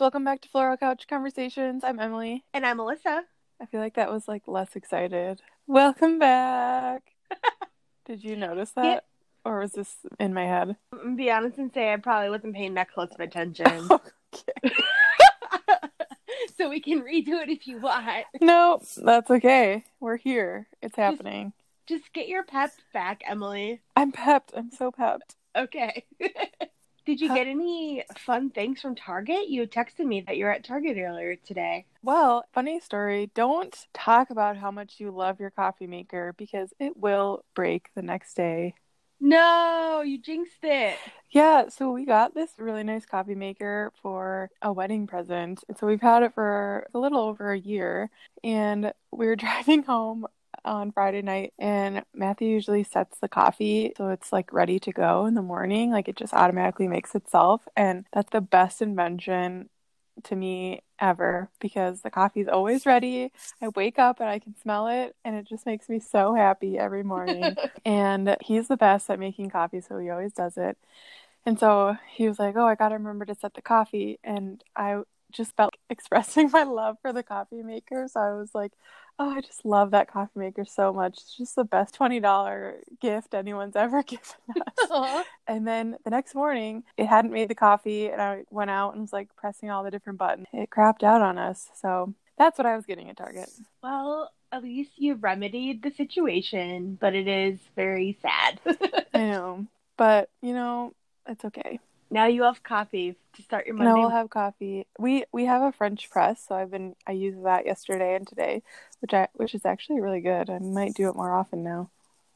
Welcome back to Floral Couch Conversations. I'm Emily. And I'm Melissa. I feel like that was like less excited. Welcome back. Did you notice that? Yeah. Or was this in my head? I'm be honest and say I probably wasn't paying that close of attention. okay. so we can redo it if you want. No, that's okay. We're here. It's happening. Just get your pep back, Emily. I'm pepped. I'm so pepped. Okay. Did you get any fun things from Target? You texted me that you're at Target earlier today. Well, funny story. Don't talk about how much you love your coffee maker because it will break the next day. No, you jinxed it. Yeah, so we got this really nice coffee maker for a wedding present. And so we've had it for a little over a year. And we were driving home on Friday night, and Matthew usually sets the coffee so it's like ready to go in the morning. Like it just automatically makes itself. And that's the best invention to me ever because the coffee's always ready. I wake up and I can smell it, and it just makes me so happy every morning. and he's the best at making coffee, so he always does it. And so he was like, "Oh, I gotta remember to set the coffee," and I just felt expressing my love for the coffee maker. So I was like, "Oh, I just love that coffee maker so much. It's just the best twenty dollar gift anyone's ever given us." And then the next morning, it hadn't made the coffee, and I went out and was like pressing all the different buttons. It crapped out on us. So that's what I was getting at Target. well, at least you remedied the situation, but it is very sad. I know, but you know, it's okay. Now you have coffee to start your Monday. No, we'll have coffee. We we have a French press, so I've been I used that yesterday and today, which I which is actually really good. I might do it more often now.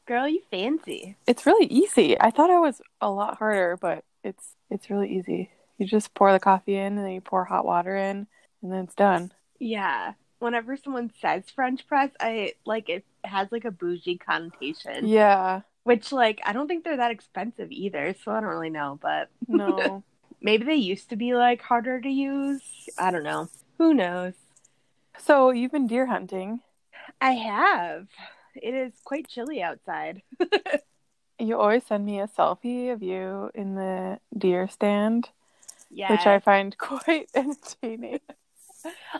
Girl, you fancy. It's really easy. I thought it was a lot harder, but it's it's really easy. You just pour the coffee in and then you pour hot water in and then it's done. Yeah. Whenever someone says French press, I like it has like a bougie connotation. Yeah. Which like I don't think they're that expensive either, so I don't really know, but No. maybe they used to be like harder to use. I don't know. Who knows? so you've been deer hunting. I have. It is quite chilly outside. You always send me a selfie of you in the deer stand, Yeah. which I find quite entertaining.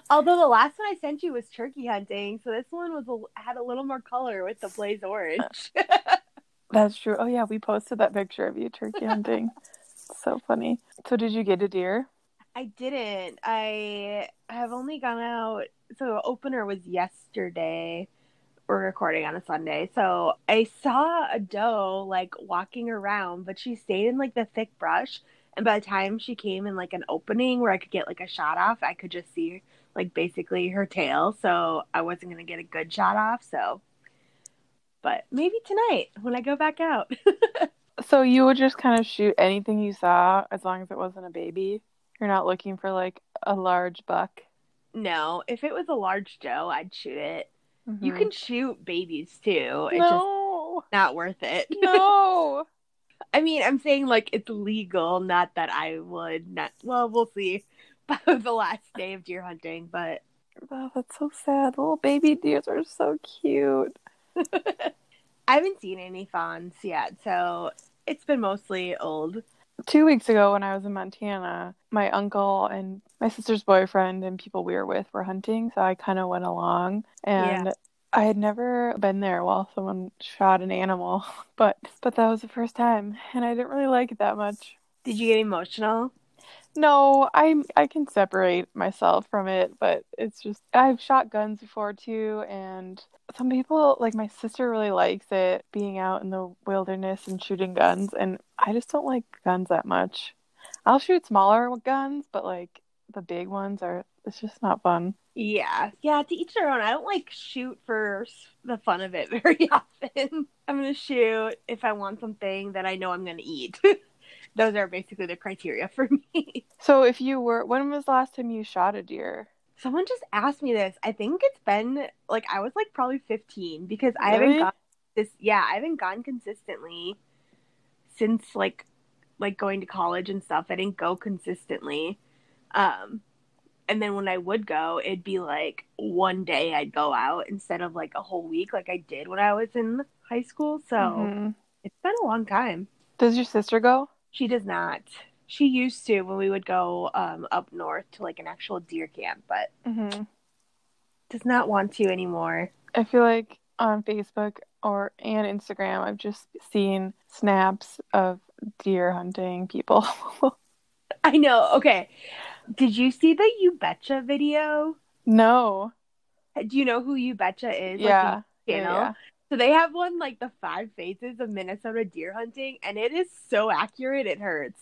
Although the last one I sent you was turkey hunting, so this one was a, had a little more color with the blaze orange. That's true. Oh yeah, we posted that picture of you turkey hunting. so funny. So did you get a deer? I didn't. I have only gone out. So opener was yesterday. We're recording on a Sunday. So I saw a doe like walking around, but she stayed in like the thick brush. And by the time she came in like an opening where I could get like a shot off, I could just see like basically her tail. So I wasn't going to get a good shot off. So, but maybe tonight when I go back out. So you would just kind of shoot anything you saw as long as it wasn't a baby. You're not looking for like a large buck. no, if it was a large doe, I'd shoot it. You Mhm. can shoot babies too. It's just No. not worth it. No. I mean, I'm saying like it's legal, not that I would not. Well, we'll see the last day of deer hunting, but oh, that's so sad. Little baby deers are so cute. I haven't seen any fawns yet, so it's been mostly old. Two weeks ago, when I was in Montana, my uncle and my sister's boyfriend and people we were with were hunting, so I kind of went along. And Yeah. I had never been there while someone shot an animal, but but that was the first time, and I didn't really like it that much. Did you get emotional? No, I I can separate myself from it, but it's just I've shot guns before too, and some people like my sister really likes it being out in the wilderness and shooting guns, and I just don't like guns that much. I'll shoot smaller guns, but like the big ones are it's just not fun. Yeah, yeah. To each their own. I don't like shoot for the fun of it very often. I'm gonna shoot if I want something that I know I'm gonna eat. Those are basically the criteria for me. So if you were when was the last time you shot a deer? Someone just asked me this. I think it's been like I was like probably 15 because I haven't gone this yeah, I haven't gone consistently since like like going to college and stuff. I didn't go consistently. Um and then when I would go, it'd be like one day I'd go out instead of like a whole week like I did when I was in high school. So Mhm. it's been a long time. Does your sister go? She does not. She used to when we would go um, up north to like an actual deer camp, but hmm does not want to anymore. I feel like on Facebook or and Instagram, I've just seen snaps of deer hunting people. I know. Okay. Did you see the You Betcha video? no. Do you know who You Betcha is? Like, Yeah. the Yeah, channel? yeah. So they have one like the five phases of Minnesota deer hunting, and it is so accurate it hurts.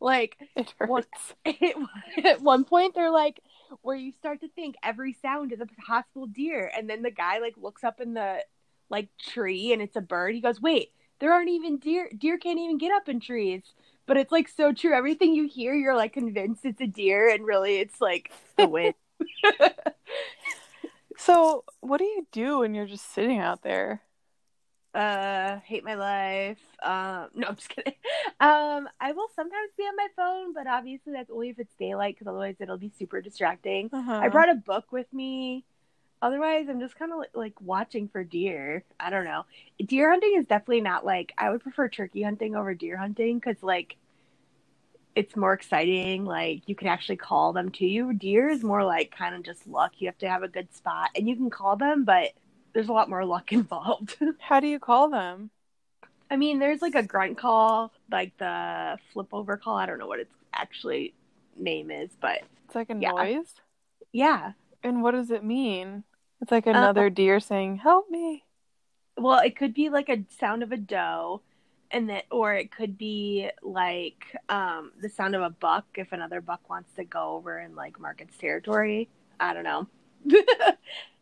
Like It What- hurts. it, at one point they're like where you start to think every sound is a possible deer, and then the guy like looks up in the like tree and it's a bird. He goes, "Wait, there aren't even deer. Deer can't even get up in trees." But it's like so true. Everything you hear, you're like convinced it's a deer, and really it's like the wind. So, what do you do when you're just sitting out there? uh hate my life. Um no i'm just kidding. Um i will sometimes be on my phone but obviously that's only if it's daylight because otherwise it'll be super distracting. Uh-huh. i brought a book with me. Otherwise i'm just kind of like, like watching for deer. I don't know. Deer hunting is definitely not like i would prefer turkey hunting over deer hunting because like it's more exciting like you can actually call them to you deer is more like kind of just luck you have to have a good spot and you can call them but there's a lot more luck involved How do you call them? I mean, there's like a grunt call, like the flip over call. I don't know what its actually name is, but It's like a Yeah. noise. yeah. And what does it mean? It's Uh, like another deer saying, "Help me." Well, it could be like a sound of a doe, and that or it could be like um, the sound of a buck if another buck wants to go over and like mark its territory. I don't know.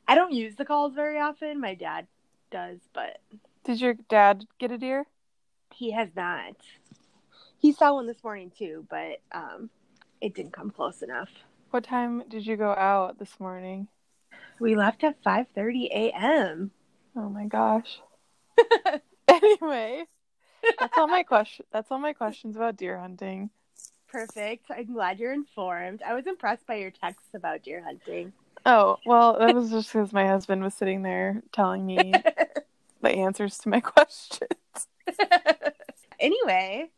I don't use the calls very often. My dad does, but Did your dad get a deer? he has not. He saw one this morning too, but um, it didn't come close enough. What time did you go out this morning? We left at 5:30 a.m. Oh my gosh. anyway, that's all my question. That's all my questions about deer hunting. Perfect. I'm glad you're informed. I was impressed by your texts about deer hunting. Oh well, that was just because my husband was sitting there telling me the answers to my questions. anyway,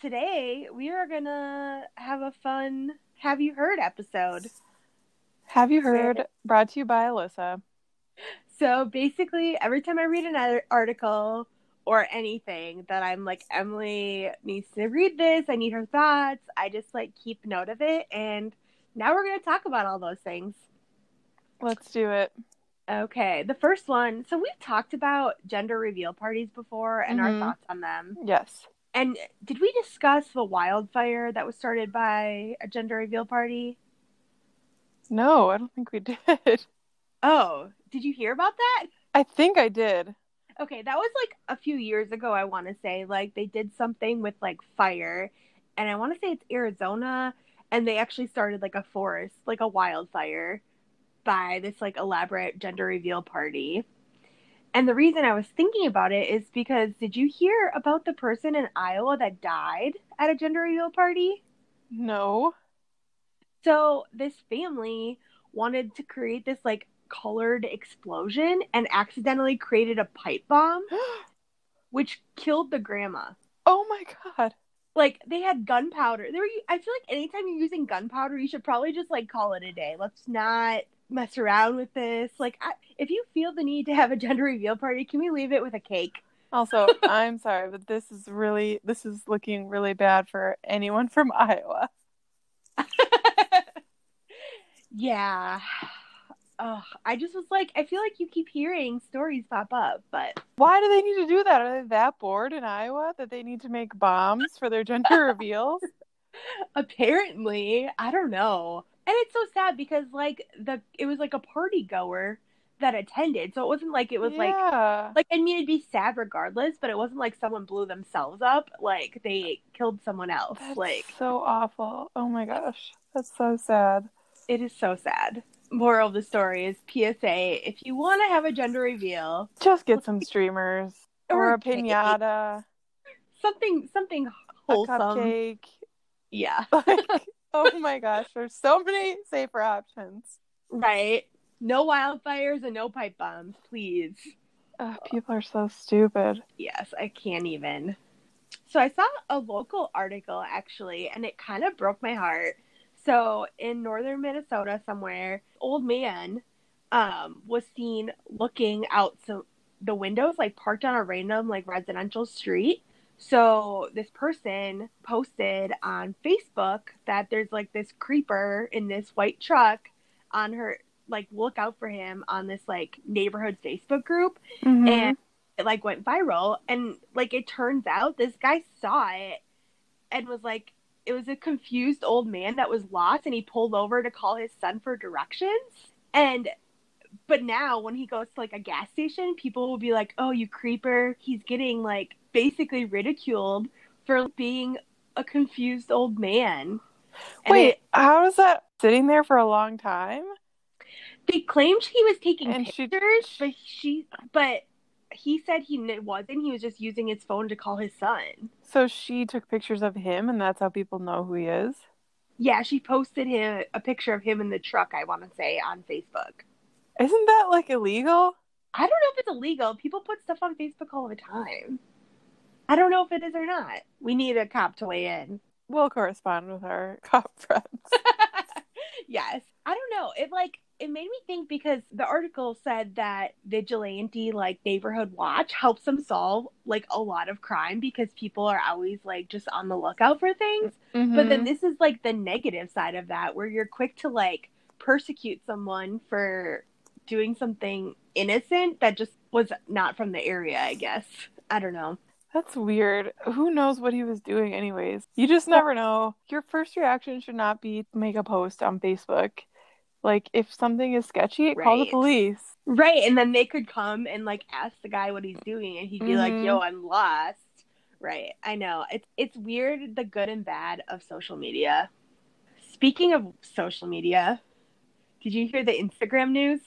today we are gonna have a fun "Have You Heard" episode. Have you heard? Brought to you by Alyssa. So basically, every time I read an article or anything that I'm like, Emily needs to read this, I need her thoughts, I just like keep note of it. And now we're going to talk about all those things. Let's do it. Okay, the first one. So we've talked about gender reveal parties before and Mhm. our thoughts on them. Yes. And did we discuss the wildfire that was started by a gender reveal party? No, I don't think we did. Oh, did you hear about that? I think I did. Okay, that was like a few years ago, I want to say. Like they did something with like fire, and I want to say it's Arizona, and they actually started like a forest, like a wildfire, by this like elaborate gender reveal party. And the reason I was thinking about it is because did you hear about the person in Iowa that died at a gender reveal party? No. So this family wanted to create this like colored explosion and accidentally created a pipe bomb, which killed the grandma. oh my god. Like they had gunpowder. They were. I feel like anytime you're using gunpowder, you should probably just like call it a day. Let's not mess around with this. Like, I, if you feel the need to have a gender reveal party, can we leave it with a cake? Also, I'm sorry, but this is really this is looking really bad for anyone from Iowa. yeah. Ugh, I just was like, I feel like you keep hearing stories pop up, but Why do they need to do that? Are they that bored in Iowa that they need to make bombs for their gender reveals? apparently i don't know and it's so sad because like the it was like a party goer that attended so it wasn't like it was like yeah. like i mean it'd be sad regardless but it wasn't like someone blew themselves up like they killed someone else That's like so awful. Oh my gosh. That's so sad. it is so sad moral of the story is psa if you want to have a gender reveal Just get some streamers or, Or a a pinata, something something a wholesome cupcake. yeah Like, oh my gosh, there's so many safer options. right no wildfires and no pipe bombs please Ugh, people are so stupid. Yes, I can't even. So I saw a local article actually, and it kind of broke my heart. So in northern Minnesota, somewhere, old man um, was seen looking out so the windows, like parked on a random like residential street. So this person posted on Facebook that there's like this creeper in this white truck on her like look out for him on this like neighborhood Facebook group Mhm. and it like went viral and like it turns out this guy saw it and was like it was a confused old man that was lost and he pulled over to call his son for directions. And but now when he goes to like a gas station people will be like oh you creeper. He's getting like basically ridiculed for being a confused old man. And Wait, it- how is that sitting there for a long time? they claimed he was taking And she- pictures but she but he said he wasn't he was just using his phone to call his son So she took pictures of him, and that's how people know who he is. Yeah, she posted him a picture of him in the truck, I want to say, on Facebook. Isn't that like illegal? I don't know if it's illegal. People put stuff on Facebook all the time. I don't know if it is or not. We need a cop to weigh in. We'll correspond with our cop friends. yes. I don't know. It like it made me think because the article said that vigilante like neighborhood watch helps them solve like a lot of crime because people are always like just on the lookout for things. But Mm-hmm. then this is like the negative side of that where you're quick to like persecute someone for doing something innocent that just was not from the area, I guess. I don't know. That's weird. Who knows what he was doing, anyways? You just never know. Your first reaction should not be to make a post on Facebook. Like, if something is sketchy, call the police. Right, and then they could come and like ask the guy what he's doing and he'd be like, Mhm. "Yo, I'm lost." Right. I know. It's it's weird the good and bad of social media. Speaking of social media, did you hear the Instagram news?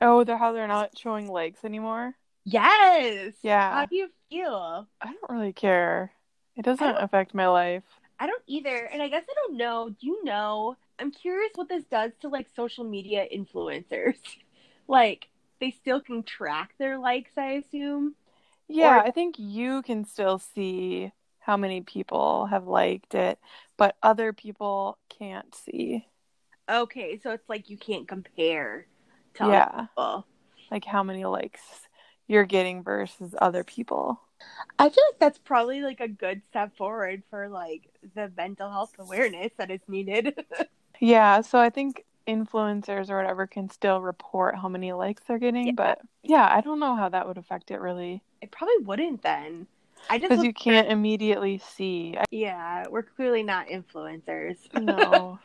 Oh, they're how they're not showing likes anymore. Yes. Yeah. How do you feel? I don't really care. It doesn't affect my life. I don't either. And I guess I don't know. Do you know? I'm curious what this does to like social media influencers. like they still can track their likes, I assume. Yeah, Or- I think you can still see how many people have liked it, but other people can't see. Okay, so it's like you can't compare to other Yeah, people. like how many likes you're getting versus other people. I feel like that's probably like a good step forward for like the mental health awareness that is needed. Yeah, so I think influencers or whatever can still report how many likes they're getting, Yeah. but yeah, I don't know how that would affect it really it probably wouldn't then. I just because you can't immediately see. I, yeah, we're clearly not influencers. no.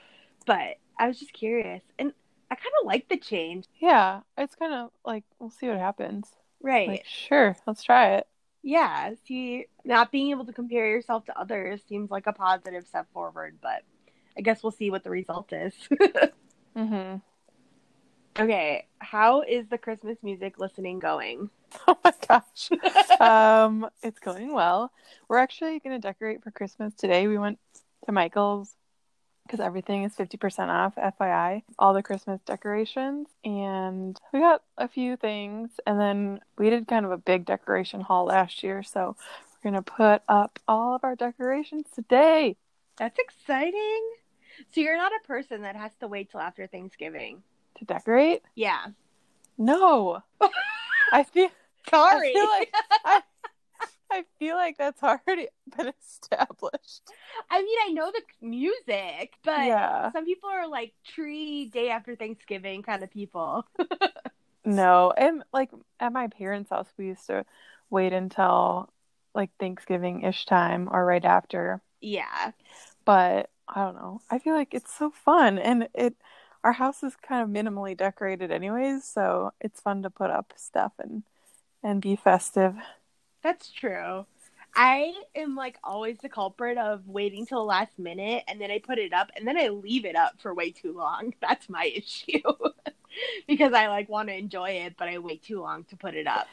but I was just curious, and I kind of like the change. yeah, it's kind of like we'll see what happens. Right. Like, sure, let's try it. Yeah. See, not being able to compare yourself to others seems like a positive step forward, but I guess we'll see what the result is. mm-hmm. okay. How is the Christmas music listening going? Oh my gosh. um, it's going well. We're actually going to decorate for Christmas today. We went to Michael's because everything is 50% off, FYI, all the Christmas decorations. And we got a few things. And then we did kind of a big decoration haul last year. So we're going to put up all of our decorations today. That's exciting. So you're not a person that has to wait till after Thanksgiving. To decorate? Yeah. No. I feel Sorry. I feel like I, I feel like that's already been established. I mean, I know the music, but Yeah. some people are like tree day after Thanksgiving kind of people. No, and like at my parents' house, we used to wait until like Thanksgiving ish time or right after. Yeah. But I don't know. I feel like it's so fun, and it our house is kind of minimally decorated anyways, so it's fun to put up stuff and and be festive. That's true. I am like always the culprit of waiting till the last minute and then I put it up and then I leave it up for way too long. That's my issue. because I like want to enjoy it, but I wait too long to put it up.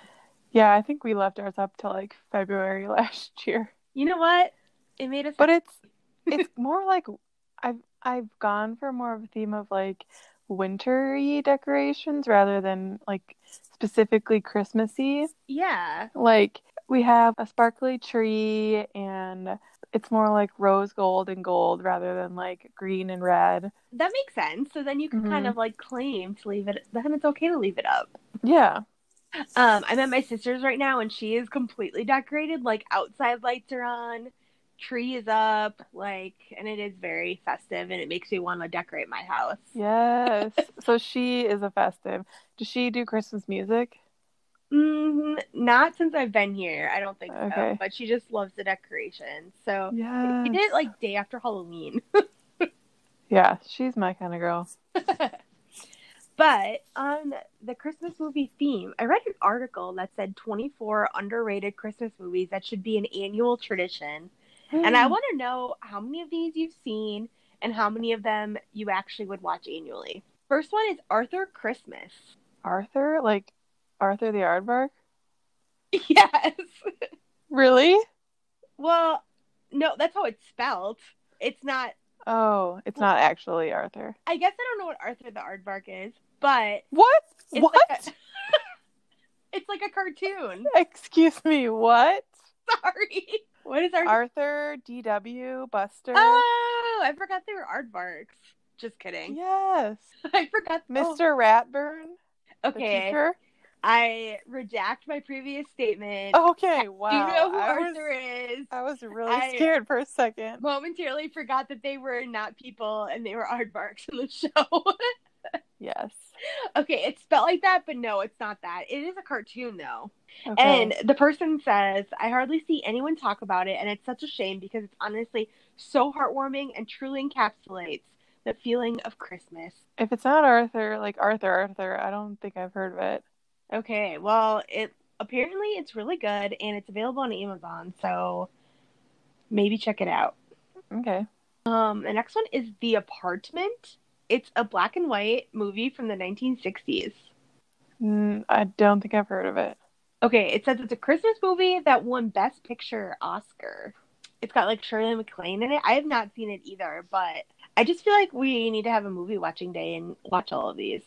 Yeah, I think we left ours up till like February last year. You know what? It made us But it's it's more like I've I've gone for more of a theme of like wintry decorations rather than like specifically Christmassy. yeah. Like we have a sparkly tree and it's more like rose gold and gold rather than like green and red. That makes sense. So then you can kind Mhm. of like claim to leave it. Then it's okay to leave it up. Yeah. Um, I'm at my sister's right now, and she is completely decorated. Like outside lights are on, tree is up, like, and it is very festive, and it makes me want to decorate my house. Yes. so she is a festive. Does she do Christmas music? Mm, not since I've been here. I don't think so. But she just loves the decorations. So Yeah. she did it like day after Halloween. Yeah, she's my kind of girl. But on the Christmas movie theme, I read an article that said 24 underrated Christmas movies that should be an annual tradition. And I want to know how many of these you've seen and how many of them you actually would watch annually. First one is Arthur Christmas. Arthur, like Arthur the Aardvark. Yes. Really? well, no, that's how it's spelled. It's not, Oh, it's not actually Arthur. I guess I don't know what Arthur the Aardvark is, but What? what? Like a, it's like a cartoon. Excuse me. What? Sorry. What is Arthur? Arthur, D.W., Buster. Oh, I forgot they were aardvarks. Just kidding. yes. I forgot. oh, Mr. Ratburn, the okay. I redact my previous statement. Okay, wow. Do you know who I Arthur was, is? I was really I- scared for a second. Momentarily forgot that they were not people and they were aardvarks in the show. Yes. okay, it's spelled like that, but no, it's not that. It is a cartoon though. Okay. And the person says, I hardly see anyone talk about it, and it's such a shame because it's honestly so heartwarming and truly encapsulates the feeling of Christmas. if it's not Arthur, like Arthur, Arthur, I don't think I've heard of it. Okay, well, it apparently it's really good and it's available on Amazon, so maybe check it out. Okay. Um, the next one is The Apartment. It's a black and white movie from the 1960s. Mm, I don't think I've heard of it. Okay, it says it's a Christmas movie that won Best Picture Oscar. It's got like Shirley MacLaine in it. I have not seen it either, but I just feel like we need to have a movie watching day and watch all of these.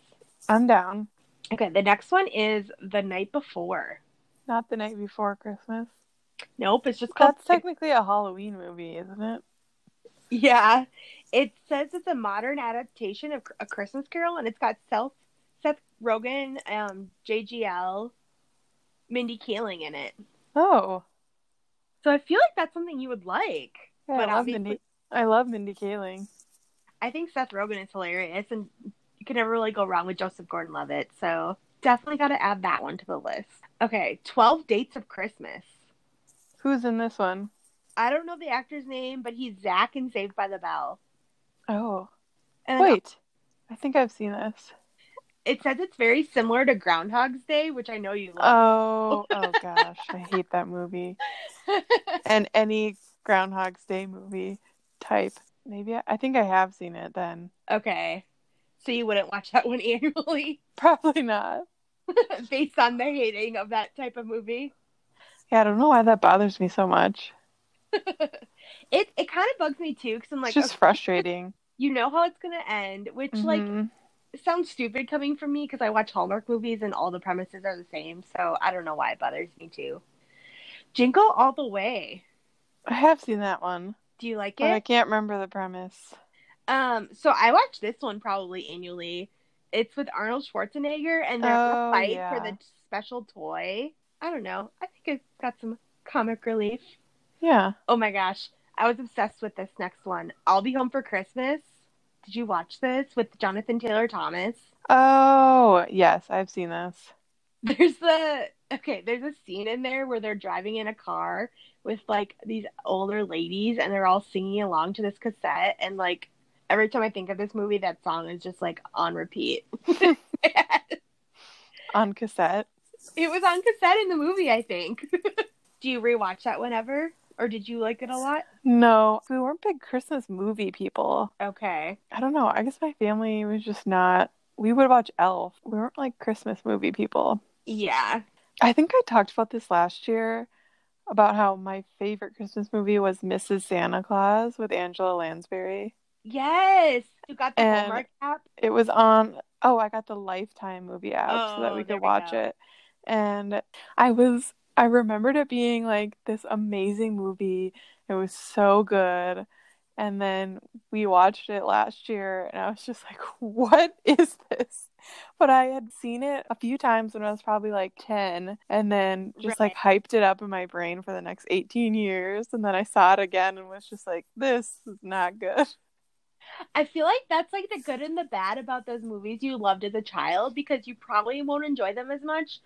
I'm down. Okay, the next one is The Night Before. Not the night before Christmas. Nope, it's just called That's technically a Halloween movie, isn't it? Yeah, it says it's a modern adaptation of A Christmas Carol, and it's got Seth Seth Rogen, um, JGL, Mindy Kaling in it. Oh, So I feel like that's something you would like. yeah, But I love Mindy. I love Mindy Kaling. I think Seth Rogen is hilarious, and can never really go wrong with Joseph Gordon-Levitt. So definitely got to add that one to the list. Okay, Twelve Dates of Christmas. Who's in this one? I don't know the actor's name, but he's Zach in Saved by the Bell. Oh, And wait. I think I've seen this. it says it's very similar to Groundhog's Day, which I know you love. Oh, oh gosh, I hate that movie. And any Groundhog's Day movie type. Maybe I, I think I have seen it then. Okay. So you wouldn't watch that one annually Probably not. based on the hating of that type of movie? Yeah, I don't know why that bothers me so much. It it kind of bugs me too because I'm like, it's just okay, frustrating. you know how it's gonna end, which like Mhm. sounds stupid coming from me because I watch Hallmark movies and all the premises are the same. So I don't know why it bothers me too. Jingle All the Way. I have seen that one, Do you like but I can't remember the premise. Um, so I watch this one probably annually. It's with Arnold Schwarzenegger, and they're Oh, fight yeah. for the special toy. I don't know. I think it's got some comic relief. Yeah. Oh my gosh, I was obsessed with this next one. I'll be home for Christmas. Did you watch this with Jonathan Taylor Thomas? Oh, yes, I've seen this. There's the okay, there's a scene in there where they're driving in a car with like these older ladies and they're all singing along to this cassette and like every time I think of this movie that song is just like on repeat. On cassette. it was on cassette in the movie, I think. Do you rewatch that whenever? Or did you like it a lot? No, we weren't big Christmas movie people. Okay. I don't know. I guess my family was just not. We would watch Elf. We weren't like Christmas movie people. Yeah. I think I talked about this last year about how my favorite Christmas movie was Mrs. Santa Claus with Angela Lansbury. Yes. You got the And- Hallmark app? It was on, oh, I got the Lifetime movie app so that Oh, we could watch go. it. And I was I remembered it being like this amazing movie. It was so good. And then we watched it last year and I was just like, what is this? But I had seen it a few times when I was probably like 10 and then just right. like hyped it up in my brain for the next 18 years. And then I saw it again and was just like, this is not good. I feel like that's like the good and the bad about those movies you loved as a child because you probably won't enjoy them as much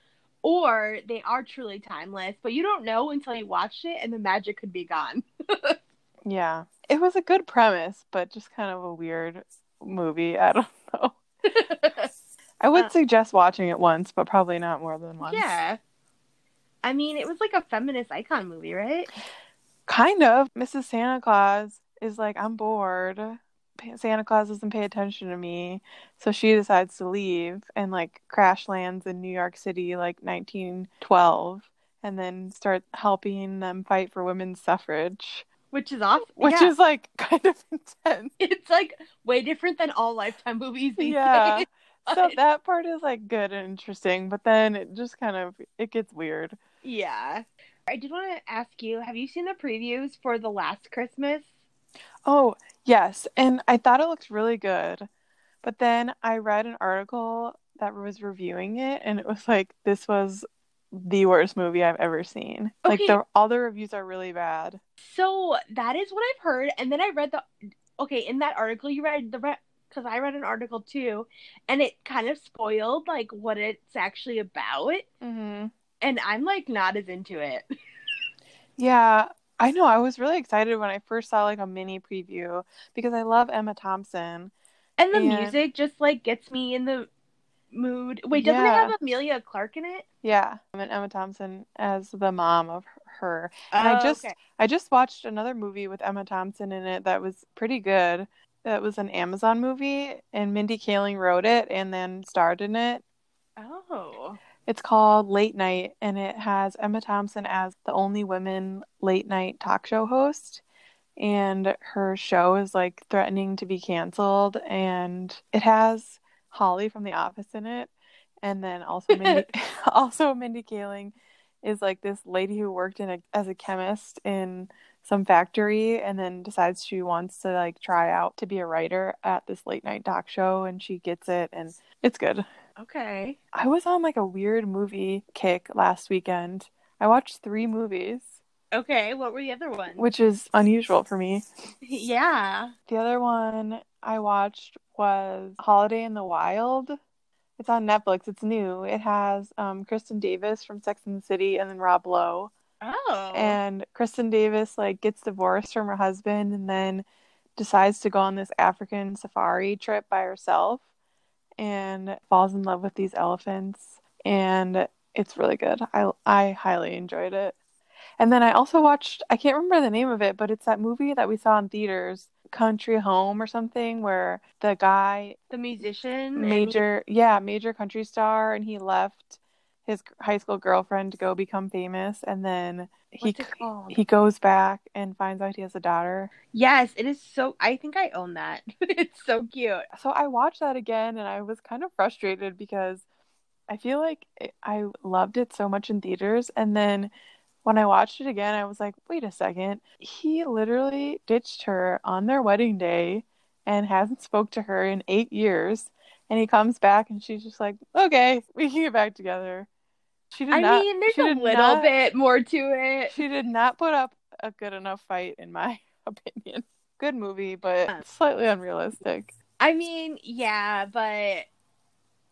or they are truly timeless, but you don't know until you watched it and the magic could be gone. yeah. It was a good premise, but just kind of a weird movie. I don't know. I would uh, suggest watching it once, but probably not more than once. Yeah. I mean, it was like a feminist icon movie, right? Kind of. Mrs. Santa Claus is like, I'm bored. Santa Claus doesn't pay attention to me. So she decides to leave and like crash lands in New York City like 1912 and then start helping them fight for women's suffrage. Which is awesome. Which yeah. is like kind of intense. It's like way different than all Lifetime movies these yeah. days. so that part is like good and interesting, but then it just kind of it gets weird. Yeah. I did want to ask you, have you seen the previews for The Last Christmas? Oh, yes. And I thought it looked really good. But then I read an article that was reviewing it and it was like this was the worst movie I've ever seen. Okay. Like the all the reviews are really bad. So that is what I've heard and then I read the okay, in that article you read the because I read an article too, and it kind of spoiled like what it's actually about. Mm-hmm. And I'm like not as into it. yeah, I know. I was really excited when I first saw like a mini preview because I love Emma Thompson. And the and... music just like gets me in the mood. Wait, doesn't yeah. it have Emilia Clarke in it? Yeah, and Emma Thompson as the mom of her. And oh, I just okay. I just watched another movie with Emma Thompson in it that was pretty good. That was an Amazon movie, and Mindy Kaling wrote it and then starred in it. Oh. It's called Late Night, and it has Emma Thompson as the only women late night talk show host. And her show is like threatening to be canceled, and it has Holly from The Office in it, and then also Mindy, also Mindy Kaling is like this lady who worked in a, as a chemist in some factory and then decides she wants to like try out to be a writer at this late night talk show and she gets it and it's good. Okay. I was on like a weird movie kick last weekend. I watched 3 movies. Okay, what were the other ones? Which is unusual for me. yeah. The other one I watched was Holiday in the Wild. It's on Netflix. It's new. It has um, Kristin Davis from Sex and the City and then Rob Lowe. Oh. And Kristin Davis like gets divorced from her husband and then decides to go on this African safari trip by herself and falls in love with these elephants and it's really good. I I highly enjoyed it. And then I also watched I can't remember the name of it, but it's that movie that we saw in theaters, Country Home or something where the guy the musician major yeah, major country star and he left his high school girlfriend to go become famous and then he he goes back and finds out he has a daughter. Yes, it is so I think I own that. it's so cute. So I watched that again and I was kind of frustrated because I feel like I loved it so much in theaters and then when I watched it again I was like, "Wait a second. He literally ditched her on their wedding day and hasn't spoke to her in 8 years." And he comes back and she's just like, "Okay, we can get back together." She did not. I not, mean, there's a little not, bit more to it. She did not put up a good enough fight, in my opinion. Good movie, but uh, slightly unrealistic. I mean, yeah, but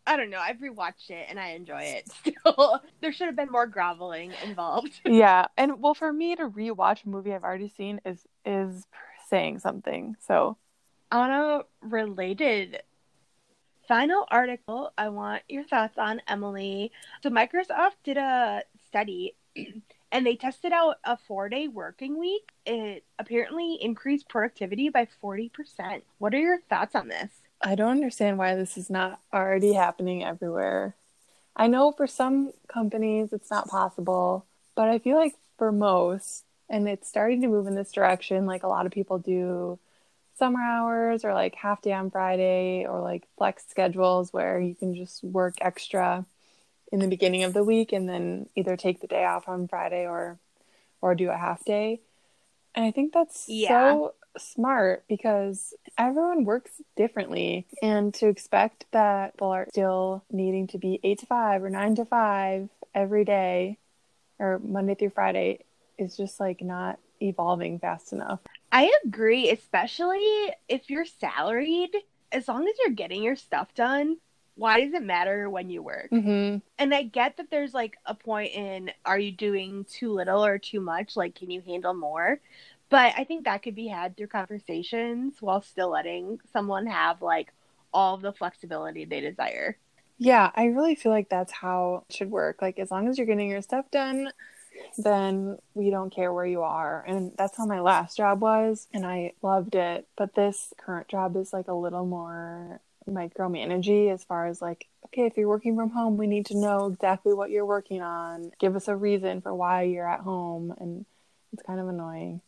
I don't know. I've rewatched it and I enjoy it still. there should have been more groveling involved. yeah, and well, for me to rewatch a movie I've already seen is is saying something. So, on a related final article I want your thoughts on, Emily. So, Microsoft did a study and they tested out a four day working week. It apparently increased productivity by 40%. What are your thoughts on this? I don't understand why this is not already happening everywhere. I know for some companies it's not possible, but I feel like for most, and it's starting to move in this direction, like a lot of people do summer hours or like half day on Friday or like flex schedules where you can just work extra. in the beginning of the week and then either take the day off on Friday or or do a half day. And I think that's Yeah. so smart because everyone works differently and to expect that people are still needing to be 8 to 5 or 9 to 5 every day or Monday through Friday is just like not evolving fast enough. I agree, especially if you're salaried. As long as you're getting your stuff done, why does it matter when you work? Mhm. And I get that there's like a point in are you doing too little or too much? Like, can you handle more? But I think that could be had through conversations while still letting someone have like all the flexibility they desire. Yeah, I really feel like that's how it should work. Like, as long as you're getting your stuff done, then we don't care where you are. And that's how my last job was, and I loved it. But this current job is like a little more micromanagey as far as like, okay, if you're working from home, we need to know exactly what you're working on. Give us a reason for why you're at home. And it's kind of annoying.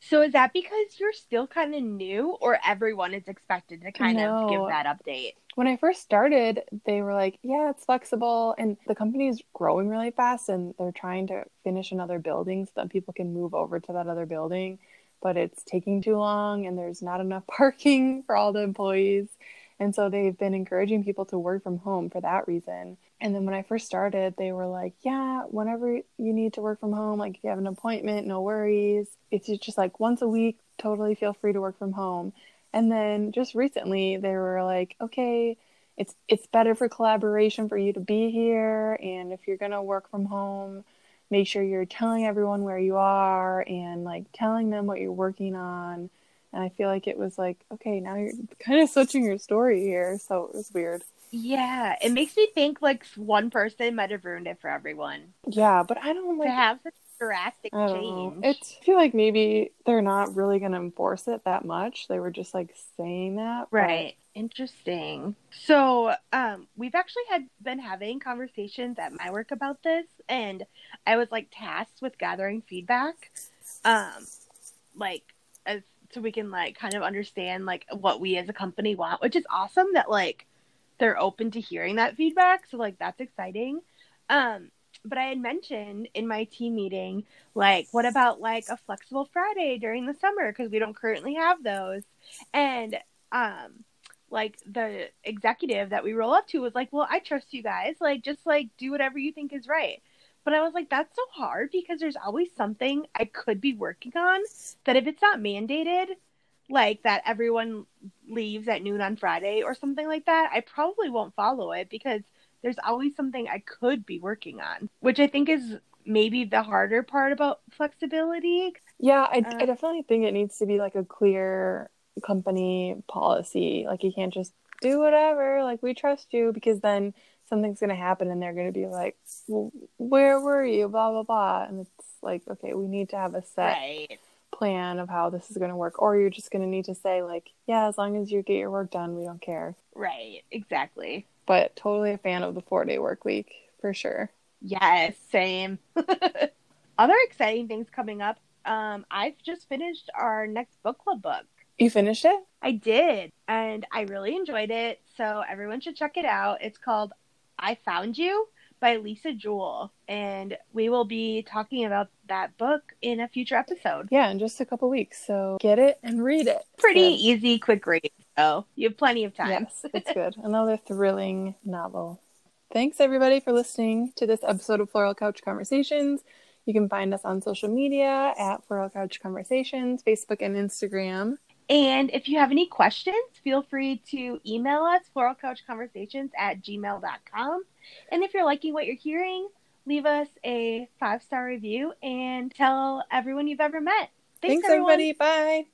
So is that because you're still kind of new, or everyone is expected to kind of give that update? When I first started, they were like, yeah, it's flexible. And the company is growing really fast and they're trying to finish another building so that people can move over to that other building. But it's taking too long and there's not enough parking for all the employees. And so they've been encouraging people to work from home for that reason. And then when I first started, they were like, yeah, whenever you need to work from home, like if you have an appointment, no worries. It's just like once a week, totally feel free to work from home. And then just recently they were like, okay, it's it's better for collaboration for you to be here and if you're going to work from home, make sure you're telling everyone where you are and like telling them what you're working on. And I feel like it was like, okay, now you're kind of switching your story here, so it was weird. Yeah, it makes me think like one person might have ruined it for everyone Yeah, but I don't like to have drastic I don't know. change. It's I feel like maybe they're not really going to enforce it that much. They were just like saying that. but- Right. Interesting. So, um, we've actually had been having conversations at my work about this, and I was like tasked with gathering feedback, um, like as so we can like kind of understand like what we as a company want, which is awesome that like they're open to hearing that feedback. So like that's exciting. Um, but I had mentioned in my team meeting, like, what about like a flexible Friday during the summer because we don't currently have those, and um like the executive that we roll up to was like, "Well, I trust you guys. Like just like do whatever you think is right." But I was like, "That's so hard because there's always something I could be working on that if it's not mandated, like that everyone leaves at noon on Friday or something like that, I probably won't follow it because there's always something I could be working on, which I think is maybe the harder part about flexibility. Yeah, I, Uh, I definitely think it needs to be like a clear company policy. Like you can't just do whatever. Like we trust you because then something's going to happen and they're going to be like, well, where were you? Blah, blah, blah. And it's like, okay, we need to have a set Right. plan of how this is going to work. Or you're just going to need to say, like, yeah, as long as you get your work done, we don't care. Right. Exactly. But totally a fan of the four day work week for sure. Yes, same. Other exciting things coming up. Um, I've just finished our next book club book. You finished it? I did, and I really enjoyed it. So everyone should check it out. It's called I Found You by Lisa Jewell, and we will be talking about that book in a future episode. Yeah, in just a couple weeks. So get it and read it. Pretty good. easy, quick read. So you have plenty of time. Yes, it's good. Another thrilling novel. Thanks everybody for listening to this episode of Floral Couch Conversations. You can find us on social media at Floral Couch Conversations, Facebook and Instagram. And if you have any questions, feel free to email us, floralcouchconversations at gmail.com. And if you're liking what you're hearing, leave us a five star review and tell everyone you've ever met. Thanks, everyone. everybody. Bye.